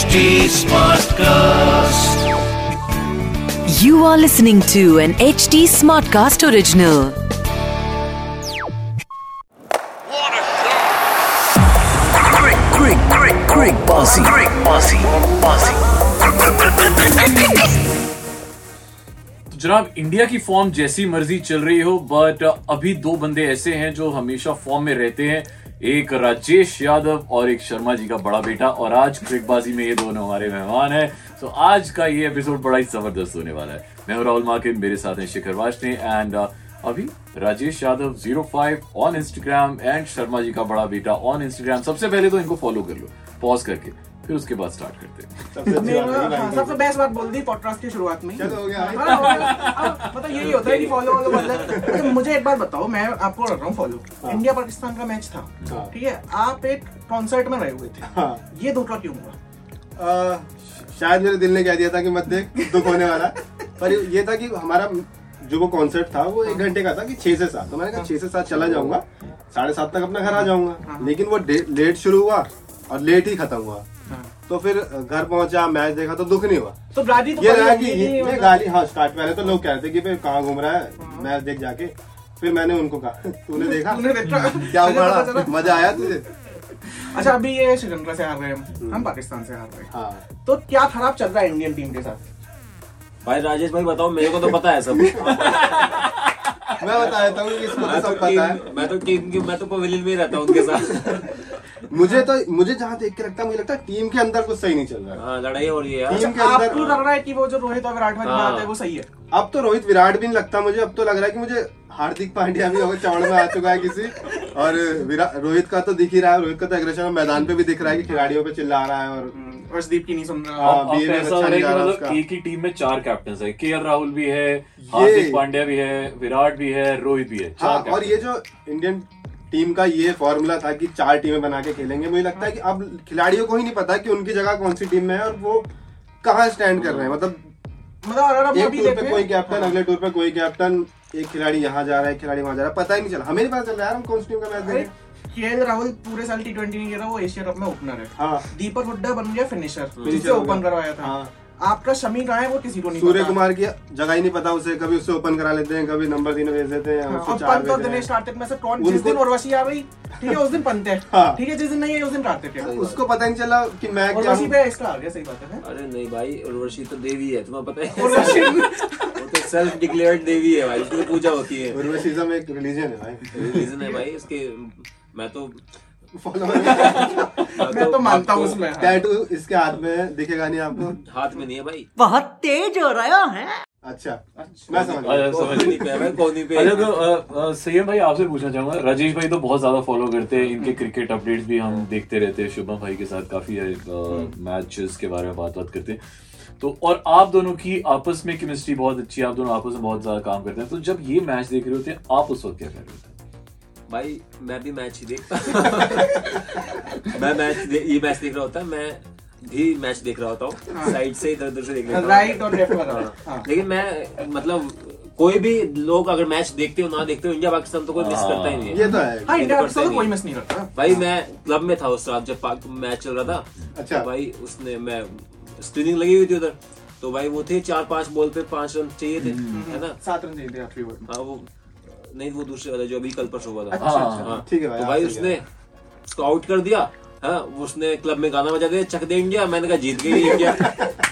HD Smartcast. You are listening to an HD Smartcast original. What a shot! Quick, quick, quick, quick, bossy, quick, bossy, bossy. तो जनाब India की form जैसी मर्ज़ी चल रही हो बट अभी दो बंदे ऐसे हैं जो हमेशा फॉर्म में रहते हैं एक राजेश यादव और एक शर्मा जी का बड़ा बेटा। और आज क्रिकबाजी में ये दोनों हमारे मेहमान हैं। तो आज का ये एपिसोड बड़ा ही ज़बरदस्त होने वाला है। मैं हूँ राहुल माकिन, मेरे साथ हैं शिखर वाशने एंड अभी Rajesh Yadav zero five on Instagram and Sharma ji का बड़ा बेटा ऑन इंस्टाग्राम सबसे पहले तो इनको फॉलो कर लो। पॉज करके। फिर उसके बाद स्टार्ट करते हैं। हाँ, सबसे बेस्ट बात बोल दी पॉडकास्ट की शुरुआत में। चलो गया? गया। मतलब यही होता है कि फॉलो वॉलो मतलब मुझे एक बात बताओ मैं आपको कर रहा हूँ फॉलो इंडिया पाकिस्तान का मैच था। ठीक है? आप एक कॉन्सर्ट में रहे हुए थे। हाँ। ये धोखा क्यों हुआ? शायद मेरे दिल ने कह दिया था कि मत देख दुख होने वाला। पर ये था कि हमारा जो वो कॉन्सर्ट था वो एक घंटे का था कि छह से सात। तो मैंने कहा छह से सात चला जाऊँगा साढ़े सात तक अपना घर आ जाऊँगा। लेकिन वो लेट शुरू हुआ और लेट ही खत्म हुआ। तो फिर घर पहुँचा मैच देखा तो दुख नहीं हुआ। तो गाड़ी तो ये रहा कि ये मतलब- गाली हाँ स्टार्ट पहले तो लोग कहते कि भाई कहाँ घूम रहा है मैच देख जाके। फिर मैंने उनको कहा तूने देखा? क्या मुझे उखाड़ा मज़ा आया तुझे? अच्छा अभी ये श्रीलंका से हार रहे हैं हम पाकिस्तान से हार रहे हैं हाँ। तो क्या खराब चल रहा है इंडियन टीम के साथ? भाई राजेश भाई बताओ मेरे को तो पता है सब। मैं बता देता हूँ किसको तो तो सब पता है। मैं तो टीम की मैं तो पवेलियन में रहता हूँ उनके साथ। मुझे तो मुझे जहाँ देख के लगता है मुझे लगता है टीम के अंदर कुछ सही नहीं चल रहा है। हाँ लड़ाई हो रही है टीम के अंदर आपको लग रहा है कि वो जो रोहित और विराट में आते हैं है। वो सही है? अब तो रोहित विराट भी नहीं लगता मुझे अब तो लग रहा है कि मुझे हार्दिक पांड्या भी होगा चौड़ में आ चुका है किसी। और रोहित का तो दिख ही रहा है रोहित का तो एग्रेशन मैदान पे भी दिख रहा है कि खिलाड़ियों पे चिल्ला रहा है और हम्म, की नहीं सुन रहा। हाँ, अब अब ऐसा अच्छा हो रहा है नहीं रहा मतलब एक ही टीम में चार कैप्टन है। के राहुल भी है हार्दिक पांड्या भी है विराट भी है रोहित भी है हाँ और ये जो इंडियन टीम का ये फॉर्मूला था कि चार टीमें बना के खेलेंगे मुझे लगता है कि अब खिलाड़ियों को ही नहीं पता कि उनकी जगह कौन सी टीम में है और वो कहाँ स्टैंड कर रहे हैं। मतलब मतलब अगर एक टूर पे कोई कैप्टन अगले टूर पे कोई कैप्टन एक खिलाड़ी यहाँ जा रहा है खिलाड़ी वहाँ जा रहा है। पता ही नहीं चला। हमें नहीं पता चल रहा है हम कौन सी टीम का मैच देखें राहुल पूरे साल टी ट्वेंटी नहीं खेला वो एशिया कप में ओपनर है। हाँ। दीपक हुड्डा बन गया फिनिशर फिर जिससे ओपन करवाया था। हाँ। आपका शमी कहाँ है वो किसी को नहीं सूर्य पता। कुमार की जगह ही नहीं पता उसे कभी उससे ओपन करा लेते हैं कभी नंबर तीन भेज देते हैं हाँ, उसको पंत और दिनेश कार्तिक में से कौन जिस दिन उर्वशी आ गई ठीक है उस दिन पंत है। हाँ। ठीक है जिस दिन नहीं है उस दिन कार्तिक है। उसको पता नहीं चला कि मैं उर्वशी पे इसका आ गया सही बात है। अरे नहीं भाई उर्वशी तो देवी है तुम्हें पता है। उर्वशी तो सेल्फ डिक्लेयर्ड देवी है भाई उसकी पूजा होती है। उर्वशीजम एक रिलीजन है भाई। रीजन है भाई इसके मैं तो फॉलो मैं तो मानता हूँ उसमें हाँ। टैटू इसके हाथ में दिखेगा नहीं आपको? हाथ में नहीं है भाई। बहुत तेज हो रहा है। अच्छा मैं समझ अच्छा, समझ कोहनी पे है भाई पे। अच्छा तो अ, भाई आपसे पूछना चाहूँगा राजेश भाई तो बहुत ज़्यादा फॉलो करते हैं इनके क्रिकेट अपडेट्स भी हम देखते रहते हैं शुभम भाई के साथ काफ़ी मैचेस के बारे में बात बात करते हैं। तो और आप दोनों की आपस में केमिस्ट्री बहुत अच्छी है आप दोनों आपस में बहुत ज़्यादा काम करते हैं। तो जब ये मैच देख रहे होते हैं आप उस वक्त क्या कर रहे होते हैं? भाई मैं भी मैच ही देखता मैं मैच दे, ये मैच देख रहा होता मैं भी मैच देख रहा होता हूँ। साइड से इधर उधर से देख लेता हूँ। राइट और लेफ़्ट हाँ। वाला लेकिन मैं मतलब कोई भी लोग अगर मैच देखते हो ना देखते हो इंडिया पाकिस्तान तो कोई मिस करता ही नहीं है। ये तो है। हाँ इंडिया तो पाकिस्तान तो कोई मिस नहीं करता। भाई मैं क्लब में था उस रात जब पाक- मैच चल रहा था। अच्छा। तो भाई उसने मैं स्क्रीनिंग लगी हुई थी उधर। तो भाई वो थे चार पाँच बॉल पे पाँच रन चाहिए थे है ना? सात रन चाहिए थे आखिरी में हाँ वो नहीं वो दूसरे वाला जो अभी कल परसों हुआ था अच्छा, अच्छा। हाँ। ठीक है भाई, तो भाई उसने उसको आउट कर दिया हाँ उसने क्लब में गाना बजा दिया चक दे इंडिया मैंने कहा जीत गई इंडिया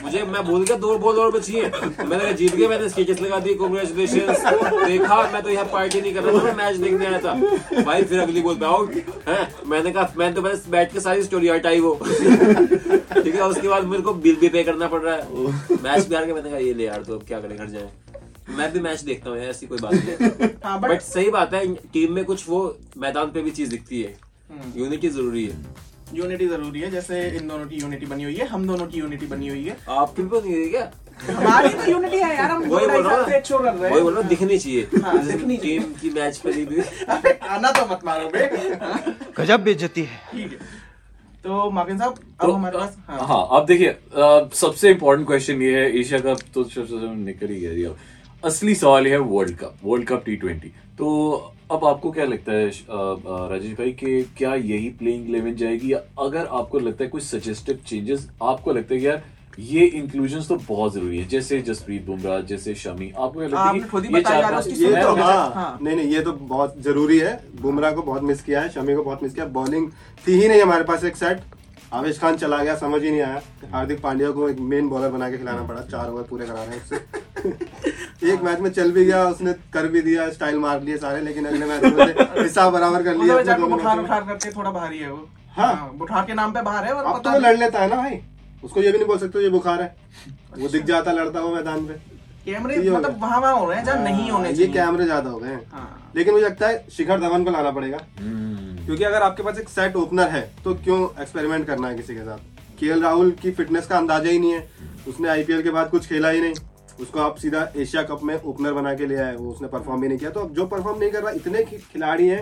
मुझे मैं भूल गया दो बॉल और बची है। मैंने कहा जीत गया मैंने स्टेटस लगा दी कॉन्ग्रेचुलेशन देखा मैं तो यहाँ पार्टी नहीं कर रहा था मैं मैच देखने आया था। भाई फिर अगली बॉल पे आउट है मैंने कहा मैंने तो बस बैठ के सारी स्टोरी हटाई वो ठीक है उसके बाद मेरे को बिल भी पे करना पड़ रहा है। मैच भी हार के मैंने कहा ये ले यार तो अब क्या करें घर जाए। मैं भी मैच देखता हूँ ऐसी कोई बात नहीं। हाँ बट बट सही बात है टीम में कुछ वो मैदान पे भी चीज़ दिखती है। यूनिटी ज़रूरी है। यूनिटी ज़रूरी है जैसे इन दोनों की यूनिटी बनी हुई है हम दोनों की यूनिटी बनी हुई है। आपकी भी नहीं है क्या? हमारी तो यूनिटी है यार हम वही बोल रहा हूँ वही बोल रहा हैं हूँ दिखनी चाहिए। हाँ, दिखनी टीम की मैच पे भी आना तो मत मारो बे गजब बेइज्जती है। ठीक है। तो मार्किन साहब अब तो हमारे पास हाँ। हाँ अब देखिए सबसे इम्पोर्टेंट क्वेश्चन ये है एशिया कप तो निकल ही गया असली सवाल है world cup world cup T twenty तो अब आपको क्या लगता है राजेश भाई कि क्या यही प्लेइंग इलेवन जाएगी? या अगर आपको लगता है कुछ सजेस्टिव चेंजेस आपको लगता है कि यार ये इंक्लूजन तो बहुत ज़रूरी है जैसे जसप्रीत बुमराह जैसे शमी आपको क्या लगता है ही ये चार पाँच उसकी ये तो हाँ। हाँ। नहीं नहीं ये तो बहुत ज़रूरी है। बुमराह को बहुत मिस किया है शमी को बहुत मिस किया बॉलिंग थी ही नहीं हमारे पास एक सेट आवेश खान चला गया समझ ही नहीं आया। हार्दिक पांड्या को एक मेन बॉलर बना के खिलाना पड़ा चार ओवर पूरे करा रहे हैं उससे। एक मैच में चल भी गया उसने कर भी दिया स्टाइल मार लिए सारे लेकिन अगले मैच में हिसाब बराबर कर लिया थोड़ा भारी है वो। हाँ। हाँ बुखार के नाम पे बाहर है और तो वो लड़ लेता है ना भाई। उसको ये भी नहीं बोल सकते ये बुखार है। वो दिख जाता लड़ता हुआ मैदान पे। कैमरे ये मतलब। वहाँ वहाँ हो रहे हैं जहाँ नहीं होने ये कैमरे ज़्यादा हो गए हैं। हाँ। लेकिन मुझे लगता है शिखर धवन को लाना पड़ेगा। हम्म, क्योंकि अगर आपके पास एक सेट ओपनर है तो क्यों एक्सपेरिमेंट करना है किसी के साथ? के राहुल की फिटनेस का अंदाज़ा ही नहीं है। उसने आईपीएल के बाद कुछ खेला ही नहीं। उसको आप सीधा एशिया कप में ओपनर बना के ले आए वो उसने परफॉर्म भी नहीं किया। तो अब जो परफॉर्म नहीं कर रहा इतने खिलाड़ी हैं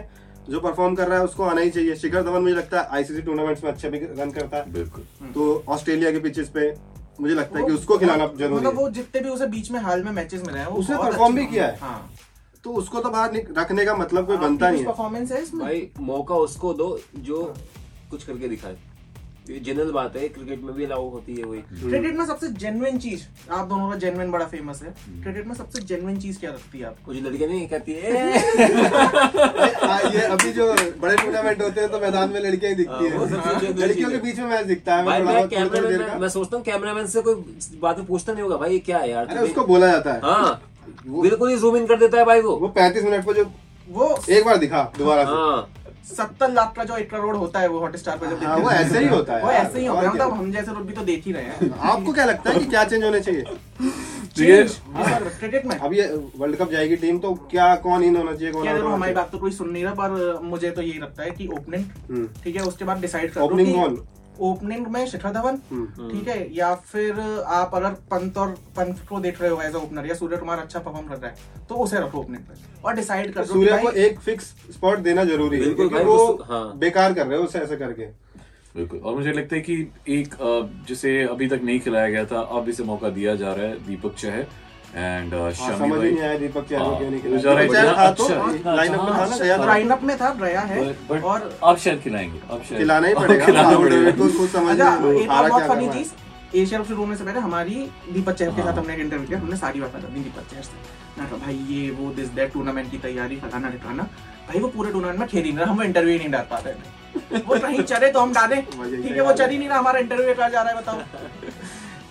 जो परफॉर्म कर रहा है उसको आना ही चाहिए। शिखर धवन मुझे लगता है आईसीसी टूर्नामेंट्स में अच्छे भी रन करता है। बिल्कुल। तो ऑस्ट्रेलिया के पिचेस पे मुझे लगता है कि उसको खिलाना ज़रूरी मतलब है। वो जितने भी उसे बीच में हाल में मैचेस मिले हैं उसने अच्छे भी किया है। हाँ तो उसको तो बाहर रखने का मतलब कोई बनता नहीं परफॉर्मेंस है इसमें? भाई मौका उसको दो जो कुछ करके दिखाए। ये जनरल बात है क्रिकेट में भी अलाउ होती है वही। क्रिकेट में सबसे जेन्युइन चीज़ आप दोनों का जेन्युइन बड़ा फ़ेमस है। क्रिकेट में सबसे जेन्युइन चीज़ क्या लगती है आपको? कुछ लड़कियाँ नहीं कहती है। हाँ, ये अभी जो बड़े टूर्नामेंट होते हैं तो मैदान में लड़कियाँ ही दिखती हाँ, है। लड़कियों के बीच में मैच दिखता है मैं सोचता हूँ कैमरामैन से कोई बात पूछता नहीं होगा भाई ये क्या है यार उसको बोला जाता है। हाँ। बिल्कुल ही जूम इन कर देता है भाई को वो पैंतीस मिनट पर जो वो एक बार दिखा दोबारा से। हाँ। सत्तर लाख का जो एक करोड़ होता है वो हॉट स्टार पर जब हाँ, देखते वो ऐसे ही होता है। वो ऐसे ही होता है। मतलब हम जैसे लोग भी तो देख ही रहे हैं। आपको क्या लगता है कि क्या चेंज होने चाहिए? क्रिकेट में अब ये वर्ल्ड कप जाएगी टीम तो क्या कौन इन होना चाहिए कौन हमारी बात तो कोई सुन नहीं रहा पर मुझे तो यही लगता है कि ओपनिंग हम्म। ठीक है उसके बाद डिसाइड कर ओपनिंग कौन? ओपनिंग में शिखर धवन हम्म। ठीक है या फिर आप अगर पंत और पंत को देख रहे हो एज ओपनर या सूर्य कुमार अच्छा परफॉर्म कर रहा है तो उसे रखो ओपनिंग पे और डिसाइड कर सूर्य को एक फिक्स स्पॉट देना ज़रूरी है क्योंकि वो हाँ। बेकार कर रहे हो उसे ऐसे करके बिल्कुल और मुझे लगता है कि एक जिसे अभी तक नहीं खिलाया गया था अब इसे मौका दिया जा रहा है दीपक चहर एंड हाँ, शमी समझ नहीं आया दीपक चहर को हाँ, क्यों है था तो अच्छा, लाइनअप में था ना गया लाइनअप में था रहा है। और आप शायद खिलाएँगे आप शायद। खिलाना ही पड़ेगा। खिलाना पड़ेगा। द्रविड़ को समझ अच्छा एक और बहुत फनी चीज़ एशिया कप शुरू होने से पहले हमारी दीपक चहर के साथ हाँ। हमने एक इंटरव्यू किया हमने सारी बात बता दी दीपक चहर से। कहा भाई ये वो दिस दैट टूर्नामेंट की तैयारी फलाना ढिकाना भाई वो पूरे टूर्नामेंट में खेल ही नहीं रहा हम इंटरव्यू ही नहीं डाल पाते वो कहीं चले तो हम डालें। ठीक है वो चल ही नहीं रहा हमारा इंटरव्यू कहा जा रहा है बताओ।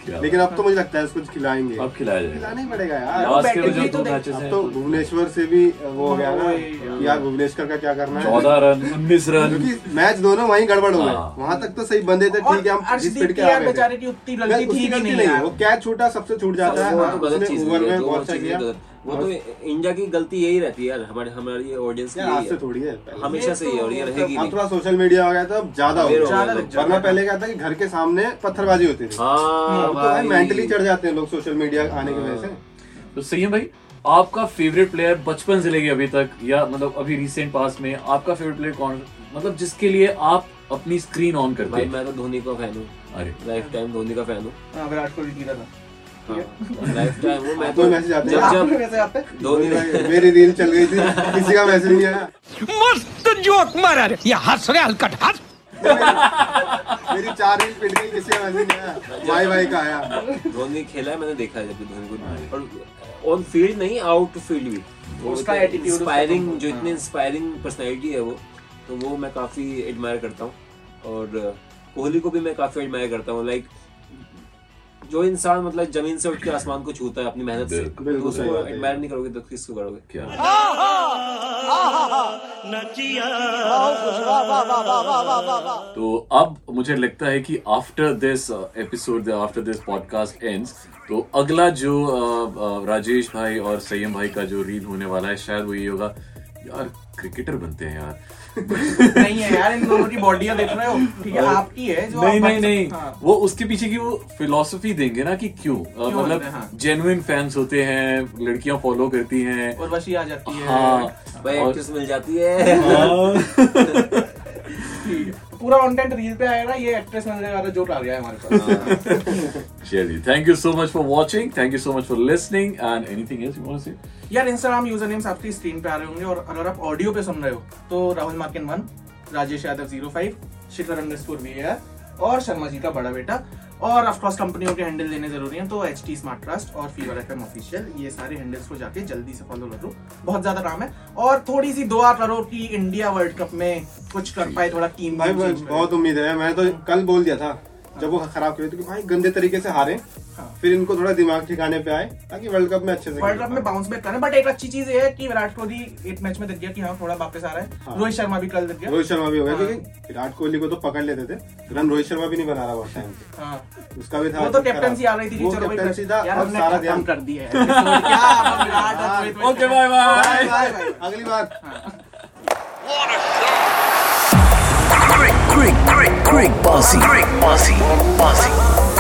लेकिन अब तो मुझे लगता है उसको खिलाएँगे। अब खिलाया जाएगा खिलाना ही पड़ेगा यार। तो अब तो भुवनेश्वर से भी वो हो गया ना यार भुवनेश्वर का क्या करना है? चौदह रन उन्नीस रन। क्योंकि मैच दोनों वहीं गड़बड़ हो गए। हाँ। वहाँ तक तो सही बंदे थे ठीक है हम जिस के आ गए की उतनी मैं- थी नहीं नहीं वो कैच छूटा सबसे छूट जाता है। वो हाँ, तो गलत उसने चीज़ ओवर में बहुत अच्छा किया। वो तो इंडिया की गलती यही रहती है यार हमारे हमारी ऑडियंस की यार आज से थोड़ी है हमेशा से ही और ये रहेगी अब नहीं। थोड़ा सोशल मीडिया हो गया था अब ज़्यादा हो हो गया तो। वरना पहले क्या था कि घर के सामने पत्थरबाजी होती थी। हाँ अब तो मेंटली चढ़ जाते हैं लोग सोशल मीडिया आने की वजह से। तो सही है भाई। आपका फेवरेट प्लेयर बचपन से लेके अभी तक या मतलब अभी रिसेंट पास में आपका फेवरेट प्लेयर कौन मतलब जिसके लिए आप अपनी स्क्रीन ऑन करते हैं? मैं तो धोनी का फ़ैन हूँ। अरे। लाइफ टाइम धोनी का फ़ैन हूँ। हाँ, विराट कोहली जीता था हूँ। तो मैसेज आते हैं? आपको जब आते हैं? धोनी मेरी रील चल गई थी किसी का मैसेज नहीं आया। मस्त जोक मारा रे। ये हंस रहे हलकट हंस। मेरी चार रील पिट गई किसी का मैसेज नहीं आया। भाई भाई का आया। धोनी खेला है मैंने देखा है जब धोनी को। और ऑन फ़ील्ड नहीं आउट फ़ील्ड भी। उसका उसका इंस्पायरिंग तो- जो हाँ। इतनी इंस्पायरिंग पर्सनैलिटी है वो तो वो मैं काफ़ी एडमायर करता हूँ। और कोहली को भी मैं काफ़ी एडमायर करता हूँ। लाइक जो इंसान मतलब ज़मीन से उठ के आसमान को छूता है अपनी मेहनत से बिल्कुल, तो सही बात एडमायर नहीं करोगे तो किसको करोगे? क्या? तो अब मुझे लगता है कि after this episode after this podcast ends तो अगला जो अ, अ, राजेश भाई और संयम भाई का जो रील होने वाला है शायद वो ये होगा। यार क्रिकेटर बनते हैं यार। नहीं है यार इन दोनों की बॉडियाँ देख रहे हो ठीक है आपकी है जो नहीं नहीं नहीं हाँ। वो उसके पीछे की वो फिलोसफी देंगे ना कि क्यों मतलब जेनुइन हाँ। जेन्युइन फैंस होते हैं लड़कियाँ फॉलो करती हैं और वशी आ जाती है हाँ भाई और- मिल जाती है हाँ। है। पूरा कंटेंट रील पे आएगा ये एक्ट्रेस मिलने वाला जोक आ गया हमारे पास। चलिए thank you so much for watching thank you so much for listening and anything else you want to say यार इंस्टाग्राम यूज़र नेम्स आपकी स्क्रीन पे आ रहे होंगे और अगर आप ऑडियो पे सुन रहे हो तो Rahul Markin 1 Rajesh Yadav zero five Shikhar underscore VR और शर्मा जी का बड़ा बेटा और ऑफकोर्स कंपनियों के हैंडल देने ज़रूरी है तो एच टी स्मार्ट ट्रस्ट और फीवर एफ़ एम ऑफिशियल ये सारे हैंडल्स को जाके जल्दी से फॉलो कर। लो बहुत ज़्यादा काम है। और थोड़ी सी दुआ करो कि इंडिया वर्ल्ड कप में कुछ कर पाए थोड़ा टीम भाई बहुत उम्मीद है मैं तो कल बोल दिया था जब वो खराब करे थे कि भाई गंदे तरीके से हारे। हाँ। फिर इनको थोड़ा दिमाग ठिकाने पे आए ताकि वर्ल्ड कप में अच्छे से वर्ल्ड खेल कप में बाउंस बैक करना बट एक अच्छी चीज़ ये है कि विराट कोहली एक मैच में दिख गया कि हाँ थोड़ा वापस आ रहा है हाँ। रोहित शर्मा भी कल दिख गया रोहित शर्मा भी हो गया हाँ। क्योंकि विराट कोहली को तो पकड़ लेते थे रन रोहित शर्मा भी नहीं बना रहा बहुत टाइम हाँ उसका भी था वो तो। कैप्टनसी आ रही थी कैप्टनसी था और सारा ध्यान कर दिया है ओके बाय बाय। अगली बार great, great, great bossy, great bossy, bossy.